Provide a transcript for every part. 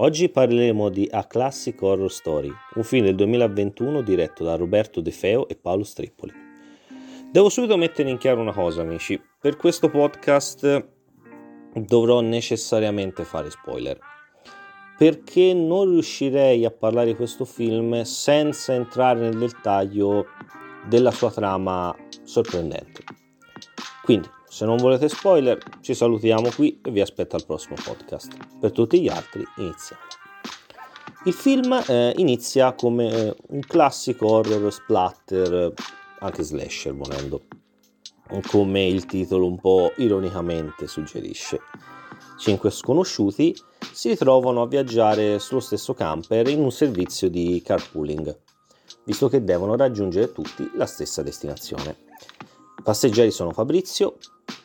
Oggi parleremo di A Classic Horror Story, un film del 2021 diretto da Roberto De Feo e Paolo Strippoli. Devo subito mettere in chiaro una cosa, amici. Per questo podcast dovrò necessariamente fare spoiler. Perché non riuscirei a parlare di questo film senza entrare nel dettaglio della sua trama sorprendente. Quindi, se non volete spoiler, ci salutiamo qui e vi aspetto al prossimo podcast. Per tutti gli altri, iniziamo. Il film eh, inizia come eh, un classico horror splatter, anche slasher volendo, come il titolo un po' ironicamente suggerisce. Cinque sconosciuti si ritrovano a viaggiare sullo stesso camper in un servizio di carpooling, visto che devono raggiungere tutti la stessa destinazione. Passeggeri sono Fabrizio,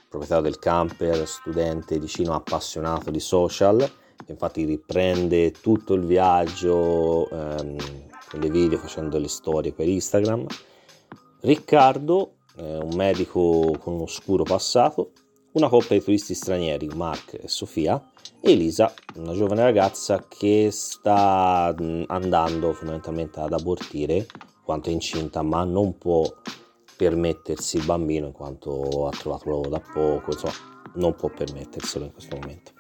proprietario del camper, studente vicino appassionato di social, che infatti riprende tutto il viaggio ehm, con dei video facendo le storie per Instagram. Riccardo, eh, un medico con un oscuro passato, una coppia di turisti stranieri, Mark e Sofia, e Elisa, una giovane ragazza che sta andando fondamentalmente ad abortire quanto è incinta, ma non può permettersi il bambino in quanto ha trovato lavoro da poco, insomma, non può permetterselo in questo momento.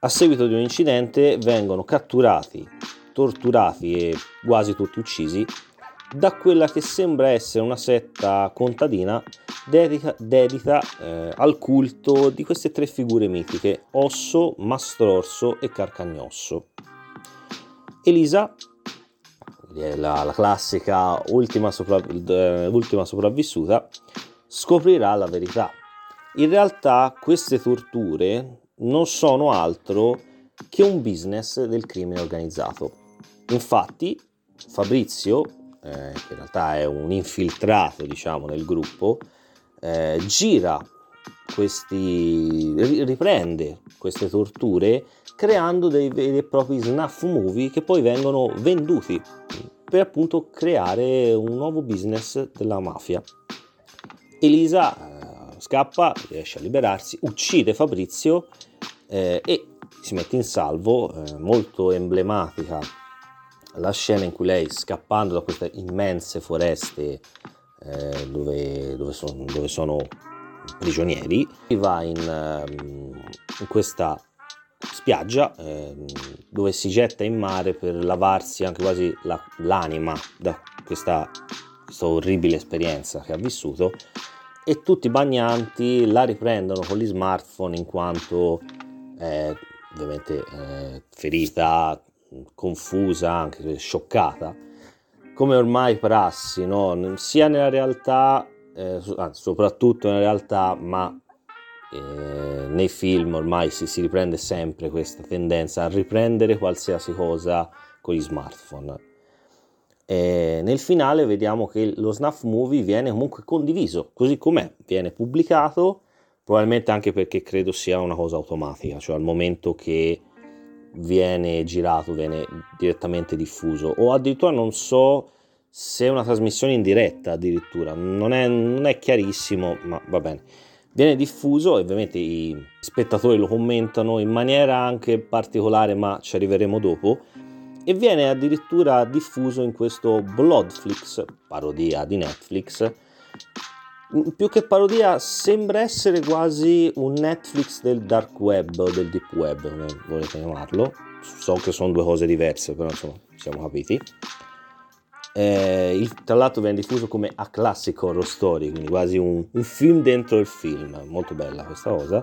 A seguito di un incidente vengono catturati, torturati e quasi tutti uccisi da quella che sembra essere una setta contadina dedica, dedita eh, al culto di queste tre figure mitiche, Osso, Mastrorso e Carcagnosso. Elisa la, la classica ultima, sopravv- eh, ultima sopravvissuta, scoprirà la verità. In realtà queste torture non sono altro che un business del crimine organizzato. Infatti Fabrizio, eh, che in realtà è un infiltrato diciamo nel gruppo, eh, gira questi, riprende queste torture creando dei veri e propri snuff movie che poi vengono venduti per appunto creare un nuovo business della mafia. Elisa eh, scappa, riesce a liberarsi, uccide Fabrizio eh, e si mette in salvo, eh, molto emblematica la scena in cui lei scappando da queste immense foreste eh, dove, dove, sono, dove, sono, prigionieri va in, ehm, in questa spiaggia eh, dove si getta in mare per lavarsi anche quasi la, l'anima da questa, questa orribile esperienza che ha vissuto e tutti i bagnanti la riprendono con gli smartphone in quanto eh, ovviamente eh, ferita, confusa, anche scioccata, come ormai prassi, no? sia nella realtà, eh, soprattutto nella realtà, ma eh, nei film ormai si, si, riprende sempre questa tendenza a riprendere qualsiasi cosa con gli smartphone. E nel finale vediamo che lo snuff movie viene comunque condiviso, così com'è, viene pubblicato, probabilmente anche perché credo sia una cosa automatica, cioè al momento che viene girato viene direttamente diffuso o addirittura non so se è una trasmissione in diretta addirittura, non è, non è chiarissimo, ma va bene viene diffuso ovviamente i spettatori lo commentano in maniera anche particolare ma ci arriveremo dopo e viene addirittura diffuso in questo Bloodflix, parodia di Netflix. Più che parodia sembra essere quasi un Netflix del dark web o del deep web, come volete chiamarlo. So che sono due cose diverse, però insomma siamo capiti. Eh, il, tra l'altro viene diffuso come a classic horror story, quindi quasi un, un, film dentro il film, molto bella questa cosa.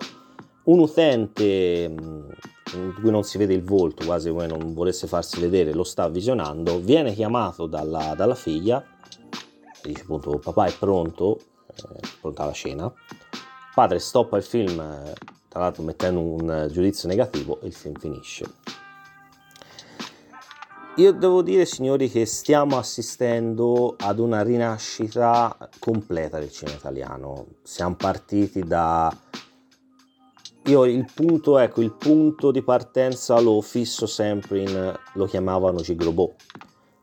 Un utente mm, in cui non si vede il volto, quasi come non volesse farsi vedere, lo sta visionando, viene chiamato dalla, dalla figlia, dice appunto papà è pronto, eh, pronta la cena. Padre stoppa il film, eh, tra l'altro mettendo un giudizio negativo e il film finisce. Io devo dire, signori, che stiamo assistendo ad una rinascita completa del cinema italiano. Siamo partiti da. Io il punto, ecco, il punto di partenza lo fisso sempre in. lo chiamavano Gigrobò,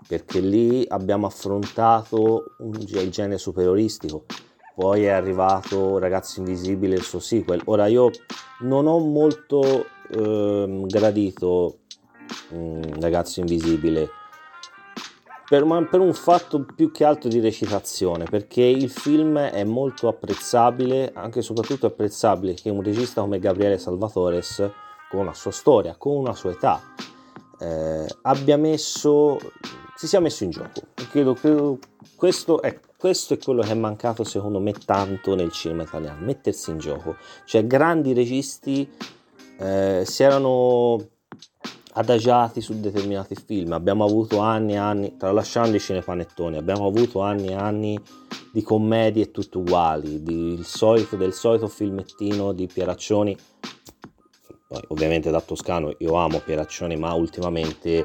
perché lì abbiamo affrontato un, il genere superioristico. poi è arrivato Ragazzi Invisibili il suo sequel. Ora io non ho molto eh, gradito mh, Ragazzi Invisibile per, per, un fatto più che altro di recitazione, perché il film è molto apprezzabile, anche e soprattutto apprezzabile che un regista come Gabriele Salvatores, con la sua storia, con una sua età, eh, abbia messo, si sia messo in gioco. Credo, credo questo è, questo è quello che è mancato secondo me tanto nel cinema italiano, mettersi in gioco. Cioè grandi registi eh, si erano adagiati su determinati film. Abbiamo avuto anni e anni, tralasciando i cinepanettoni, abbiamo avuto anni e anni di commedie tutte uguali, di, solito, del solito filmettino di Pieraccioni. Poi, ovviamente da toscano io amo Pieraccioni, ma ultimamente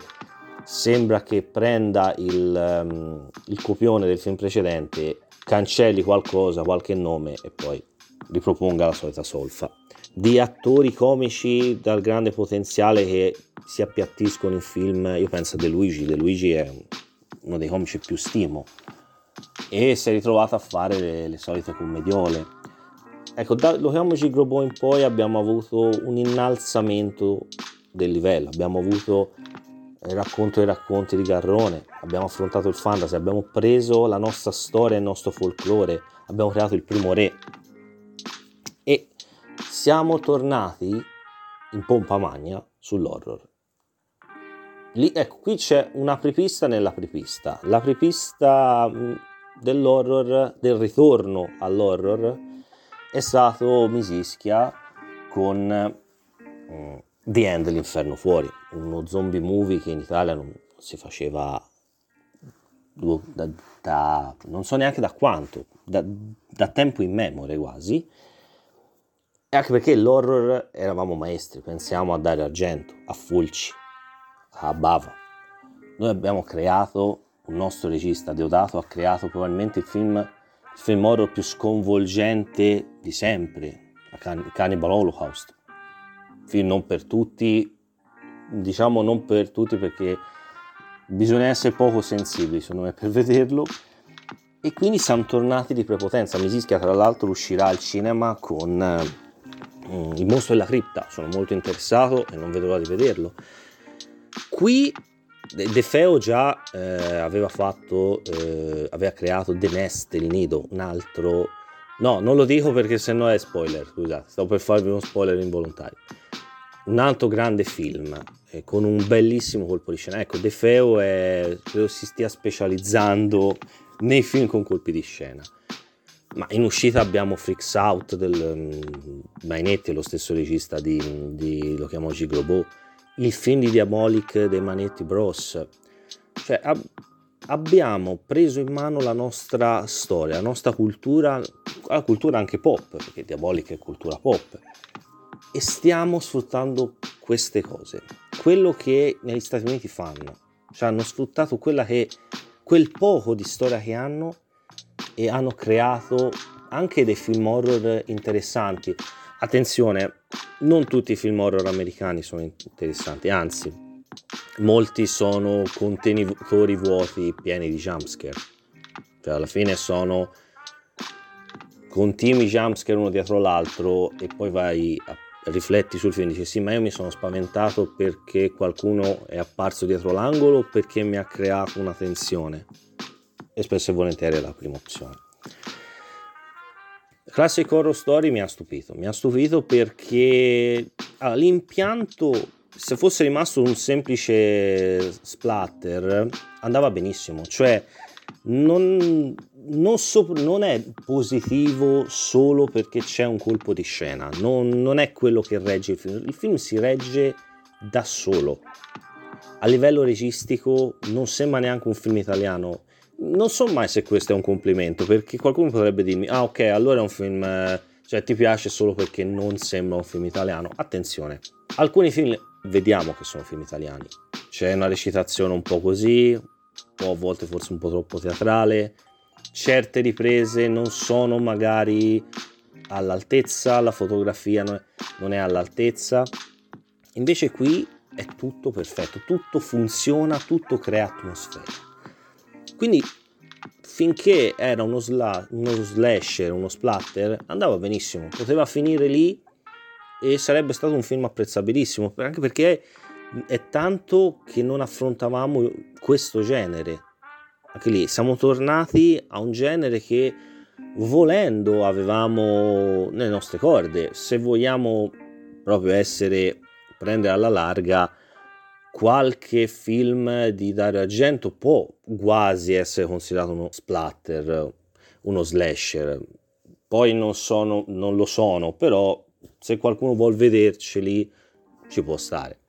sembra che prenda il, um, il copione del film precedente, cancelli qualcosa, qualche nome e poi riproponga la solita solfa. Di attori comici dal grande potenziale che si appiattiscono in film, io penso a De Luigi, De Luigi è uno dei comici più stimo e si è ritrovato a fare le, le solite commediole. Ecco, da Lo chiamo Gigrobo in poi abbiamo avuto un innalzamento del livello, abbiamo avuto il racconto dei racconti di Garrone, abbiamo affrontato il fantasy, abbiamo preso la nostra storia e il nostro folklore, abbiamo creato il primo re e siamo tornati in pompa magna sull'horror. Lì, ecco, qui c'è un'apripista nell'apripista. L'apripista mm, dell'horror, del ritorno all'horror, è stato Misischia con mm, The End, l'inferno fuori, uno zombie movie che in Italia non si faceva da, da non so neanche da quanto, da, da tempo in memoria quasi. E anche perché l'horror eravamo maestri, pensiamo a Dario Argento, a Fulci, a Bava. Noi abbiamo creato, un nostro regista Deodato ha creato probabilmente il film, il film horror più sconvolgente di sempre, Cannibal Holocaust. Film non per tutti, diciamo non per tutti perché bisogna essere poco sensibili secondo me per vederlo e quindi siamo tornati di prepotenza. Misischia tra l'altro uscirà al cinema con mm, Il mostro della cripta, sono molto interessato e non vedo l'ora di vederlo. Qui De Feo già eh, aveva fatto, eh, aveva creato The Nest, il nido, un altro... No, non lo dico perché sennò è spoiler, scusate, sto per farvi uno spoiler involontario. Un altro grande film eh, con un bellissimo colpo di scena. Ecco, De Feo è, credo si stia specializzando nei film con colpi di scena. Ma in uscita abbiamo Freaks Out del um, Mainetti, lo stesso regista di, di Lo chiamo Gigrobo il film di Diabolic dei Manetti Bros. Cioè, ab- abbiamo preso in mano la nostra storia, la nostra cultura, la cultura anche pop, perché Diabolic è cultura pop, e stiamo sfruttando queste cose. Quello che negli Stati Uniti fanno, cioè hanno sfruttato che, quel poco di storia che hanno e hanno creato anche dei film horror interessanti. Attenzione, non tutti i film horror americani sono interessanti, anzi, molti sono contenitori vuoti pieni di jumpscare. Cioè, alla fine sono continui jumpscare uno dietro l'altro e poi vai a rifletti sul film e dici sì ma io mi sono spaventato perché qualcuno è apparso dietro l'angolo o perché mi ha creato una tensione e spesso e volentieri è la prima opzione Classic Horror Story mi ha stupito, mi ha stupito perché ah, l'impianto, se fosse rimasto un semplice splatter, andava benissimo, cioè non, non, so, non è positivo solo perché c'è un colpo di scena, non, non è quello che regge il film, il film si regge da solo. A livello registico non sembra neanche un film italiano non so mai se questo è un complimento, perché qualcuno potrebbe dirmi, ah ok, allora è un film, cioè ti piace solo perché non sembra un film italiano. Attenzione, alcuni film vediamo che sono film italiani, c'è una recitazione un po' così, o a volte forse un po' troppo teatrale, certe riprese non sono magari all'altezza, la fotografia non è all'altezza, invece qui è tutto perfetto, tutto funziona, tutto crea atmosfera. Quindi finché era uno, sla, uno slasher, uno splatter, andava benissimo, poteva finire lì e sarebbe stato un film apprezzabilissimo, anche perché è tanto che non affrontavamo questo genere. Anche lì siamo tornati a un genere che volendo avevamo nelle nostre corde. Se vogliamo proprio essere prendere alla larga qualche film di Dario Argento può quasi essere considerato uno splatter, uno slasher. Poi non, sono, non lo sono, però se qualcuno vuol vederceli ci può stare.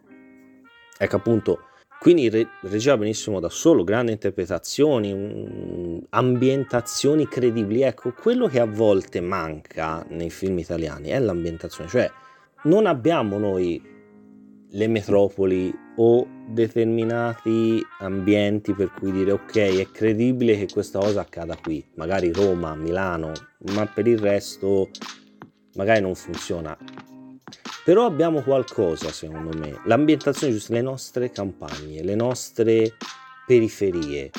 Ecco appunto, quindi re- reggeva benissimo da solo, grandi interpretazioni, um, ambientazioni credibili. Ecco, quello che a volte manca nei film italiani è l'ambientazione, cioè non abbiamo noi le metropoli o determinati ambienti per cui dire ok è credibile che questa cosa accada qui, magari Roma, Milano, ma per il resto magari non funziona. Però abbiamo qualcosa, secondo me, l'ambientazione giusta, le nostre campagne, le nostre periferie.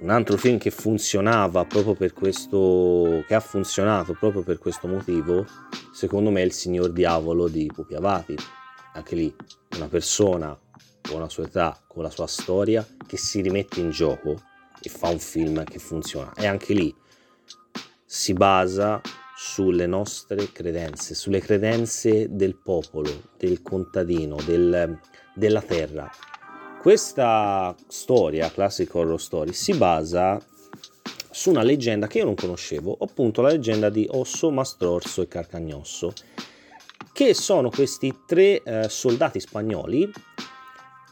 Un altro film che funzionava proprio per questo, che ha funzionato proprio per questo motivo, secondo me è Il Signor Diavolo di Pupi Avati. Anche lì una persona con la sua età, con la sua storia, che si rimette in gioco e fa un film che funziona. E anche lì si basa sulle nostre credenze, sulle credenze del popolo, del contadino, del, della terra. Questa storia, classic horror story, si basa su una leggenda che io non conoscevo, appunto la leggenda di Osso, Mastrorso e Carcagnosso, che sono questi tre eh, soldati spagnoli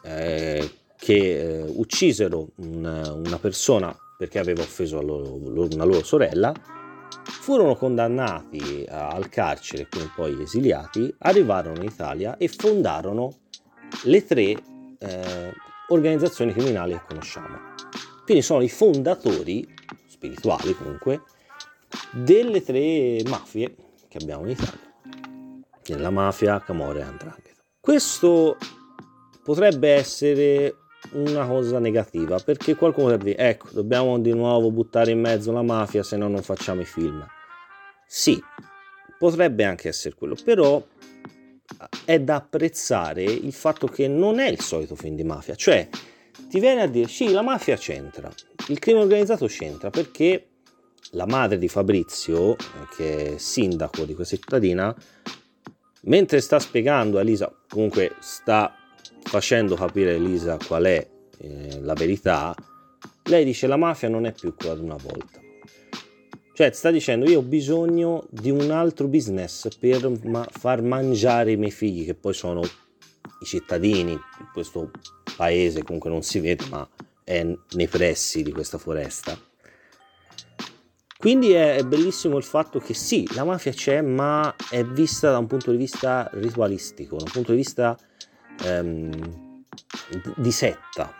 eh, che eh, uccisero un, una persona perché aveva offeso loro, una loro sorella furono condannati al carcere, come poi esiliati, arrivarono in Italia e fondarono le tre eh, organizzazioni criminali che conosciamo. Quindi sono i fondatori, spirituali comunque, delle tre mafie che abbiamo in Italia. La mafia, Camorra e Andrangheta. Questo potrebbe essere una cosa negativa perché qualcuno potrebbe dire ecco dobbiamo di nuovo buttare in mezzo la mafia se no non facciamo i film sì potrebbe anche essere quello però è da apprezzare il fatto che non è il solito film di mafia cioè ti viene a dire sì la mafia c'entra il crimine organizzato c'entra perché la madre di Fabrizio che è sindaco di questa cittadina mentre sta spiegando a Lisa comunque sta facendo capire a Elisa qual è eh, la verità, lei dice la mafia non è più quella di una volta. Cioè sta dicendo io ho bisogno di un altro business per ma- far mangiare i miei figli, che poi sono i cittadini di questo paese, comunque non si vede, ma è nei pressi di questa foresta. Quindi è, bellissimo il fatto che sì, la mafia c'è, ma è vista da un punto di vista ritualistico, da un punto di vista ehm, di setta.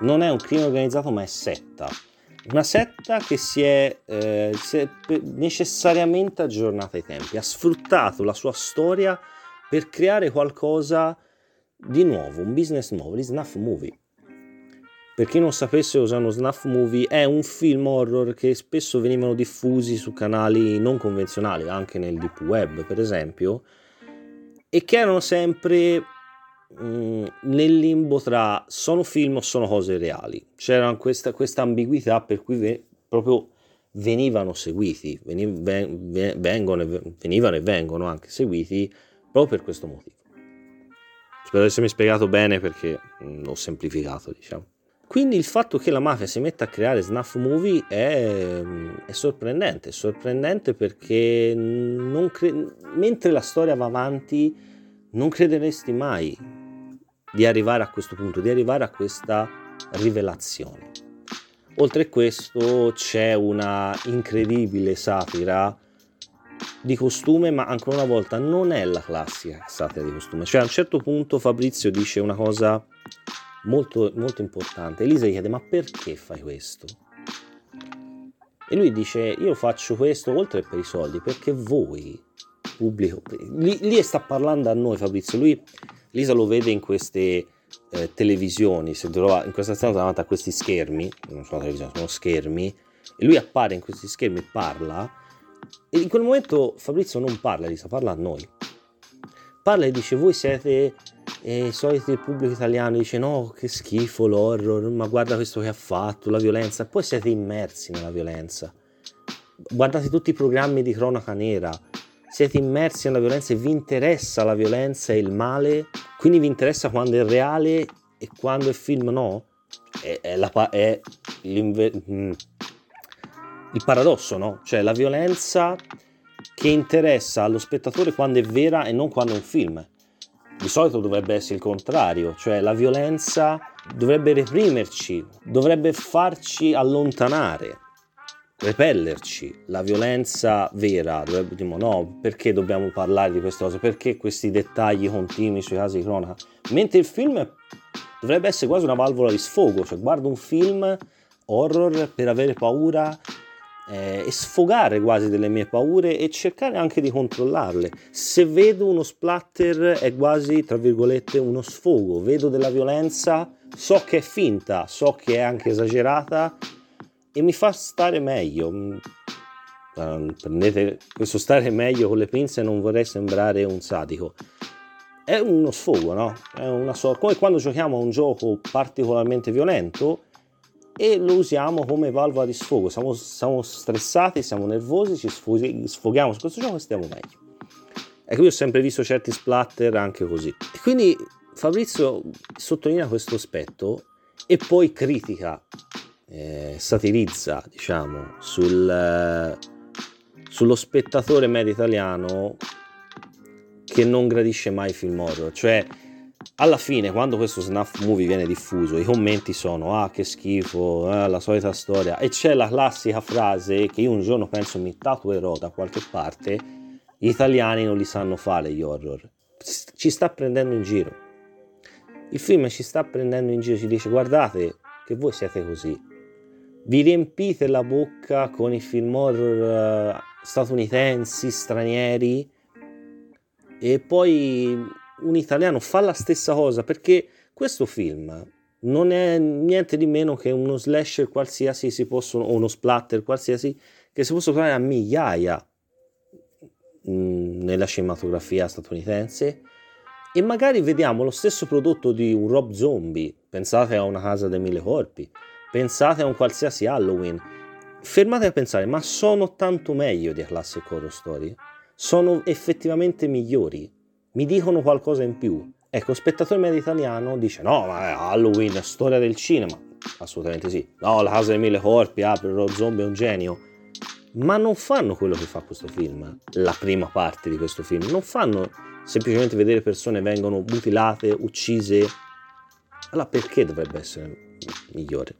Non è un crimine organizzato, ma è setta. Una setta che si è, eh, si è necessariamente aggiornata ai tempi, ha sfruttato la sua storia per creare qualcosa di nuovo, un business nuovo, gli snuff movie. Per chi non sapesse uno snuff movie, è un film horror che spesso venivano diffusi su canali non convenzionali, anche nel deep web per esempio, e che erano sempre Mm, nel limbo tra sono film o sono cose reali. C'era questa, questa ambiguità per cui ve, proprio venivano seguiti, veniv, ven, vengono, venivano e vengono anche seguiti proprio per questo motivo. Spero di essermi spiegato bene perché mh, mm, ho semplificato, diciamo. Quindi il fatto che la mafia si metta a creare snuff movie è, è sorprendente, è sorprendente perché cre- mentre la storia va avanti non crederesti mai di arrivare a questo punto, di arrivare a questa rivelazione. Oltre a questo c'è una incredibile satira di costume, ma ancora una volta non è la classica satira di costume. Cioè a un certo punto Fabrizio dice una cosa molto, molto importante. Elisa gli chiede ma perché fai questo? E lui dice io faccio questo oltre per i soldi perché voi, pubblico, lì, lì sta parlando a noi Fabrizio, lui Lisa lo vede in queste eh, televisioni, si trova in questa stanza davanti a questi schermi, non sono televisioni, sono schermi, e lui appare in questi schermi e parla, e in quel momento Fabrizio non parla, Lisa, parla a noi. Parla e dice, voi siete eh, i soliti pubblico italiano, dice no, che schifo l'horror, ma guarda questo che ha fatto, la violenza, e poi siete immersi nella violenza. Guardate tutti i programmi di cronaca nera, siete immersi nella violenza e vi interessa la violenza e il male, quindi vi interessa quando è reale e quando è film no? È, è, la, è mm, il paradosso, no? Cioè la violenza che interessa allo spettatore quando è vera e non quando è un film. Di solito dovrebbe essere il contrario, cioè la violenza dovrebbe reprimerci, dovrebbe farci allontanare repellerci, la violenza vera, dovrebbe dire no, perché dobbiamo parlare di queste cose, perché questi dettagli continui sui casi di cronaca, mentre il film dovrebbe essere quasi una valvola di sfogo, cioè guardo un film horror per avere paura eh, e sfogare quasi delle mie paure e cercare anche di controllarle. Se vedo uno splatter è quasi, tra virgolette, uno sfogo, vedo della violenza, so che è finta, so che è anche esagerata, e mi fa stare meglio. Mm, prendete questo stare meglio con le pinze, non vorrei sembrare un sadico. È uno sfogo, no? È una sorta come quando giochiamo a un gioco particolarmente violento e lo usiamo come valvola di sfogo. Siamo, siamo stressati, siamo nervosi, ci sfoghiamo su questo gioco e stiamo meglio. Ecco, io ho sempre visto certi splatter anche così. E quindi Fabrizio sottolinea questo aspetto e poi critica eh, satirizza diciamo sul, eh, sullo spettatore medio italiano che non gradisce mai film horror cioè alla fine quando questo snuff movie viene diffuso i commenti sono ah che schifo eh, la solita storia. E c'è la classica frase che io un giorno penso mi tatuerò da qualche parte gli italiani non li sanno fare gli horror. Ci sta prendendo in giro. Il film ci sta prendendo in giro ci dice guardate che voi siete così. Vi riempite la bocca con i film horror uh, statunitensi, stranieri e poi un italiano fa la stessa cosa perché questo film non è niente di meno che uno slasher qualsiasi si possono, o uno splatter qualsiasi che si possono trovare a migliaia mm, nella cinematografia statunitense e magari vediamo lo stesso prodotto di un Rob Zombie pensate a una casa dei mille corpi pensate a un qualsiasi Halloween, fermate a pensare, ma sono tanto meglio di Classic Horror Story? Sono effettivamente migliori? Mi dicono qualcosa in più? Ecco, spettatore medio italiano dice no, ma Halloween, storia del cinema. Assolutamente sì. No, la casa dei mille corpi, apre, lo zombie è un genio. Ma non fanno quello che fa questo film, la prima parte di questo film. Non fanno semplicemente vedere persone vengono mutilate, uccise. Allora perché dovrebbe essere migliore?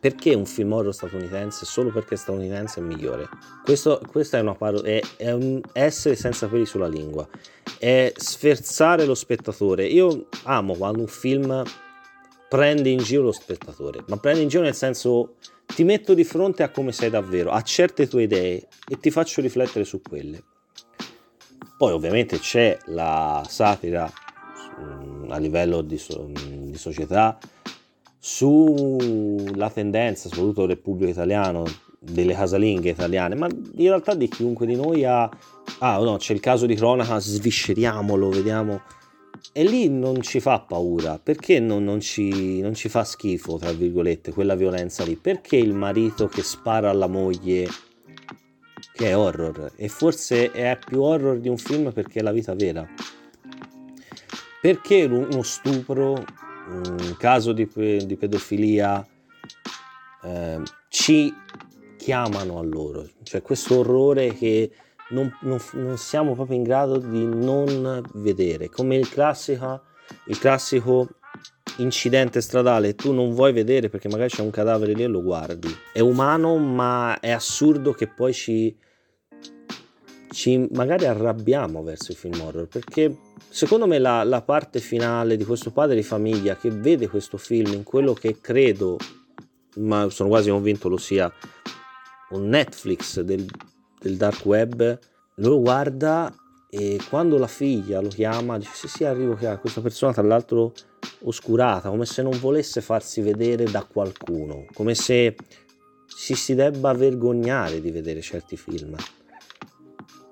Perché un film horror statunitense solo perché è statunitense è migliore? Questo, questa è una parola, è, è un essere senza peli sulla lingua, è sferzare lo spettatore. Io amo quando un film prende in giro lo spettatore, ma prende in giro nel senso ti metto di fronte a come sei davvero, a certe tue idee e ti faccio riflettere su quelle. Poi ovviamente c'è la satira mm, a livello di, di società sulla tendenza, soprattutto del pubblico italiano, delle casalinghe italiane, ma in realtà di chiunque di noi ha... Ah no, c'è il caso di cronaca, svisceriamolo, vediamo... E lì non ci fa paura, perché non, non, ci, non ci fa schifo, tra virgolette, quella violenza lì? Perché il marito che spara alla moglie, che è horror, e forse è più horror di un film perché è la vita vera? Perché uno stupro un caso di, di pedofilia eh, ci chiamano a loro, cioè questo orrore che non, non, non, siamo proprio in grado di non vedere, come il classico, il classico incidente stradale. Tu non vuoi vedere perché magari c'è un cadavere lì e lo guardi. È umano, ma è assurdo che poi ci, ci magari arrabbiamo verso i film horror perché secondo me la, la, parte finale di questo padre di famiglia che vede questo film in quello che credo ma sono quasi convinto lo sia un Netflix del, del dark web lo guarda e quando la figlia lo chiama dice sì sì arrivo chiaro questa persona tra l'altro oscurata come se non volesse farsi vedere da qualcuno come se ci si debba vergognare di vedere certi film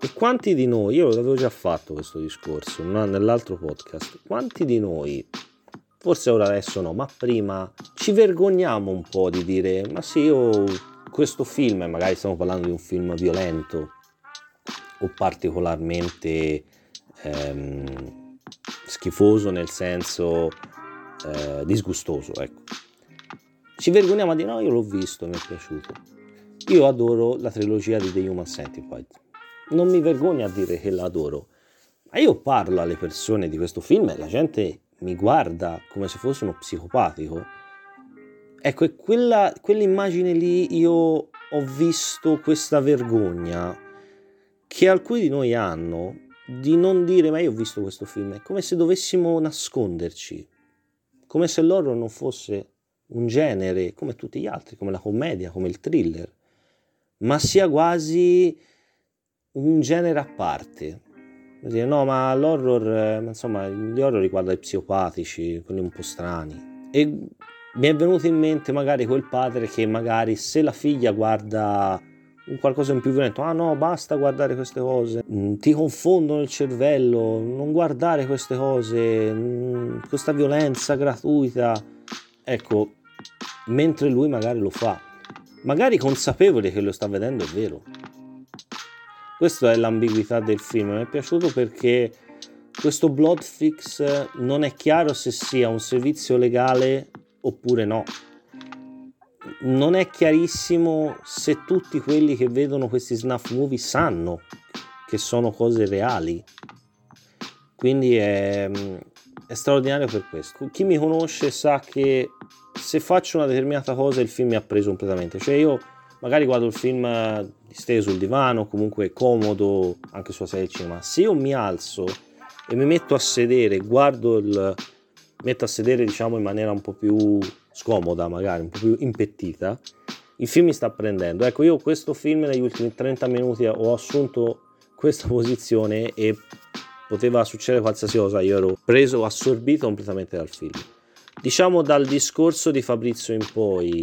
e quanti di noi io l'avevo già fatto questo discorso nell'altro podcast quanti di noi forse ora adesso no ma prima ci vergogniamo un po' di dire ma sì io questo film magari stiamo parlando di un film violento o particolarmente ehm, schifoso nel senso eh, disgustoso. Ecco. Ci vergogniamo dire no, io l'ho visto, mi è piaciuto. Io adoro la trilogia di The Human Centipede. Non mi vergogno a dire che l'adoro. Ma io parlo alle persone di questo film e la gente mi guarda come se fosse uno psicopatico. Ecco, e quella, quell'immagine lì io ho visto questa vergogna che alcuni di noi hanno di non dire ma io ho visto questo film, è come se dovessimo nasconderci, come se l'horror non fosse un genere come tutti gli altri, come la commedia, come il thriller, ma sia quasi un genere a parte. No, ma l'horror, eh, insomma, gli horror riguarda i psicopatici, quelli un po' strani. E mi è venuto in mente magari quel padre che magari se la figlia guarda qualcosa in più violento. Ah no, basta guardare queste cose, mm, ti confondono il cervello, non guardare queste cose, mm, questa violenza gratuita. Ecco, mentre lui magari lo fa, magari consapevole che lo sta vedendo è vero. Questa è l'ambiguità del film, mi è piaciuto perché questo Bloodfix non è chiaro se sia un servizio legale oppure no non è chiarissimo se tutti quelli che vedono questi snuff movie sanno che sono cose reali. Quindi è, è straordinario per questo. Chi mi conosce sa che se faccio una determinata cosa il film mi ha preso completamente. Cioè io magari guardo il film disteso sul divano, comunque comodo anche sulla serie cinema. Se io mi alzo e mi metto a sedere, guardo il metto a sedere diciamo in maniera un po' più scomoda, magari un po' più impettita, il film mi sta prendendo. Ecco, io questo film negli ultimi 30 minuti ho assunto questa posizione e poteva succedere qualsiasi cosa, io ero preso, assorbito completamente dal film. Diciamo dal discorso di Fabrizio in poi,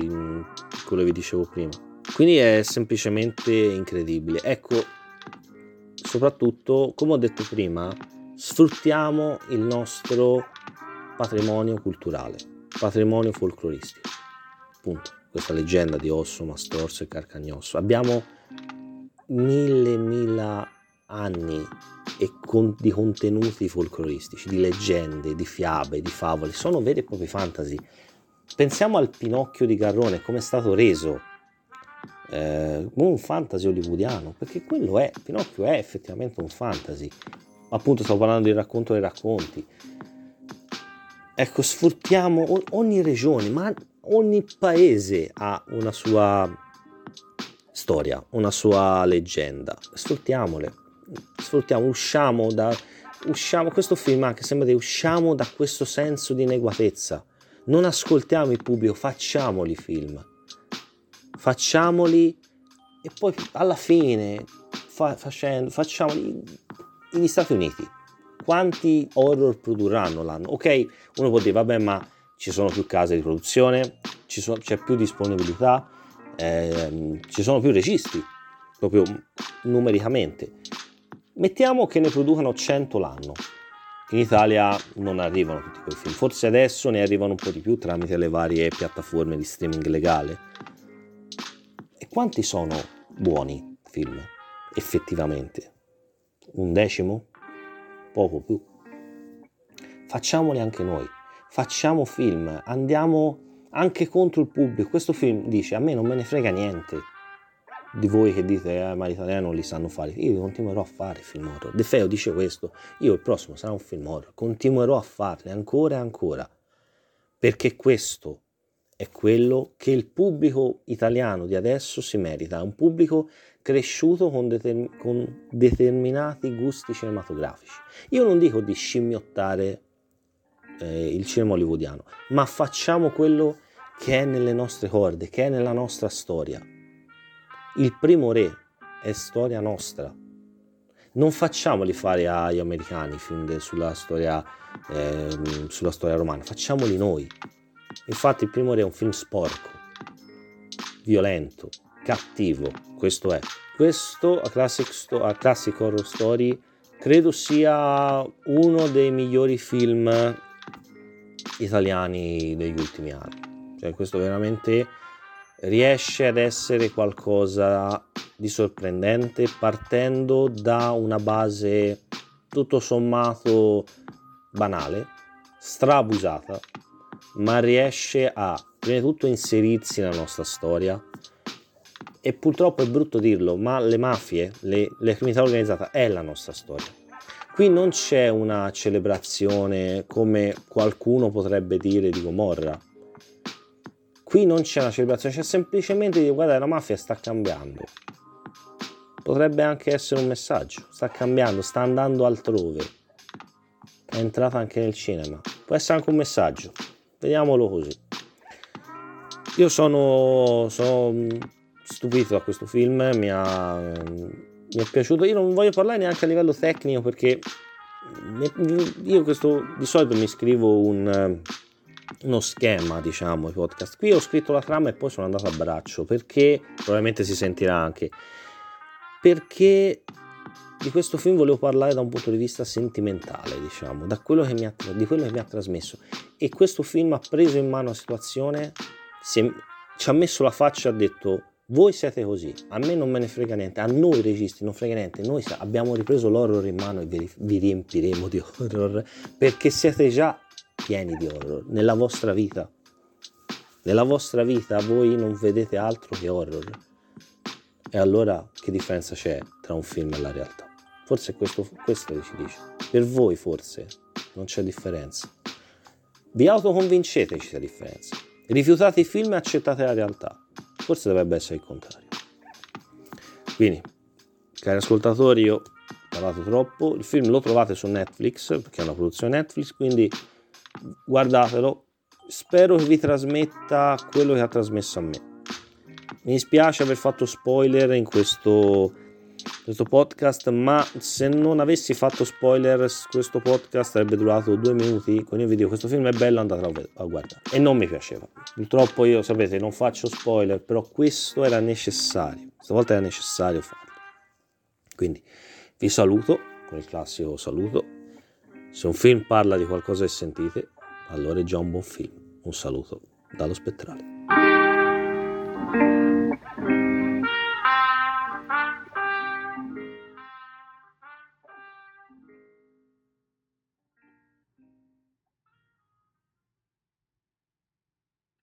quello che vi dicevo prima. Quindi è semplicemente incredibile. Ecco, soprattutto, come ho detto prima, sfruttiamo il nostro patrimonio culturale patrimonio folcloristico. Punto. Questa leggenda di Osso, Mastorso e Carcagnosso. Abbiamo mille, mila anni con, di contenuti folcloristici, di leggende, di fiabe, di favole. Sono veri e propri fantasy. Pensiamo al Pinocchio di Garrone, come è stato reso eh, un fantasy hollywoodiano, perché quello è, Pinocchio è effettivamente un fantasy. Appunto, stavo parlando di racconto dei racconti ecco, sfruttiamo ogni regione, ma ogni paese ha una sua storia, una sua leggenda. Sfruttiamole, sfruttiamo, usciamo da usciamo, questo film anche sembra di usciamo da questo senso di ineguatezza. Non ascoltiamo il pubblico, facciamoli film. Facciamoli e poi alla fine fa, facendo, facciamoli negli Stati Uniti quanti horror produrranno l'anno? Ok, uno può dire, vabbè, ma ci sono più case di produzione, sono, c'è più disponibilità, ehm, ci sono più registi, proprio numericamente. Mettiamo che ne producano 100 l'anno. In Italia non arrivano tutti quei film, forse adesso ne arrivano un po' di più tramite le varie piattaforme di streaming legale. Quanti sono buoni film, effettivamente? Un decimo? poco più. Facciamoli anche noi, facciamo film, andiamo anche contro il pubblico. Questo film dice a me non me ne frega niente di voi che dite eh, ma gli italiani non li sanno fare. Io continuerò a fare film horror. De Feo dice questo, io il prossimo sarà un film horror, continuerò a farne ancora e ancora, perché questo è quello che il pubblico italiano di adesso si merita, un pubblico cresciuto con, determ- con determinati gusti cinematografici. Io non dico di scimmiottare eh, il cinema hollywoodiano, ma facciamo quello che è nelle nostre corde, che è nella nostra storia. Il primo re è storia nostra. Non facciamoli fare agli americani film sulla, storia, eh, sulla storia romana, facciamoli noi. Infatti il primo re è un film sporco, violento, cattivo, questo è. Questo a Classic, a Classic Horror Story credo sia uno dei migliori film italiani degli ultimi anni. Cioè questo veramente riesce ad essere qualcosa di sorprendente partendo da una base tutto sommato banale, strabusata, ma riesce a prima di tutto inserirsi nella nostra storia e purtroppo è brutto dirlo, ma le mafie, le, le criminalità organizzata è la nostra storia. Qui non c'è una celebrazione come qualcuno potrebbe dire di Gomorra, Qui non c'è una celebrazione, c'è semplicemente di guardare la mafia sta cambiando. Potrebbe anche essere un messaggio, sta cambiando, sta andando altrove. È entrata anche nel cinema. Può essere anche un messaggio. Vediamolo così. Io sono, sono stupito da questo film, mi, ha, mi è piaciuto. Io non voglio parlare neanche a livello tecnico perché io questo di solito mi scrivo un uno schema, diciamo, i podcast. Qui ho scritto la trama e poi sono andato a braccio perché probabilmente si sentirà anche perché di questo film volevo parlare da un punto di vista sentimentale, diciamo, quello ha, di quello che mi ha trasmesso. E questo film ha preso in mano la situazione, è, ci ha messo la faccia e ha detto voi siete così, a me non me ne frega niente, a noi registi non frega niente, noi abbiamo ripreso l'horror in mano e vi, vi riempiremo di horror perché siete già pieni di horror nella vostra vita. Nella vostra vita voi non vedete altro che horror. E allora che differenza c'è tra un film e la realtà? Forse questo, questo ci dice. Per voi forse non c'è differenza. Vi autoconvincete che c'è differenza. Rifiutate i film e accettate la realtà. Forse dovrebbe essere il contrario. Quindi, cari ascoltatori, io ho parlato troppo. Il film lo trovate su Netflix perché è una produzione Netflix, quindi guardatelo, spero che vi trasmetta quello che ha trasmesso a me. Mi dispiace aver fatto spoiler in questo, questo podcast, ma se non avessi fatto spoiler, questo podcast sarebbe durato due minuti. Con io vi dico questo film è bello, andatelo a guardare. E non mi piaceva. Purtroppo io, sapete, non faccio spoiler, però questo era necessario. Stavolta era necessario farlo. Quindi vi saluto con il classico saluto se un film parla di qualcosa che sentite, allora è già un buon film. Un saluto dallo spettrale.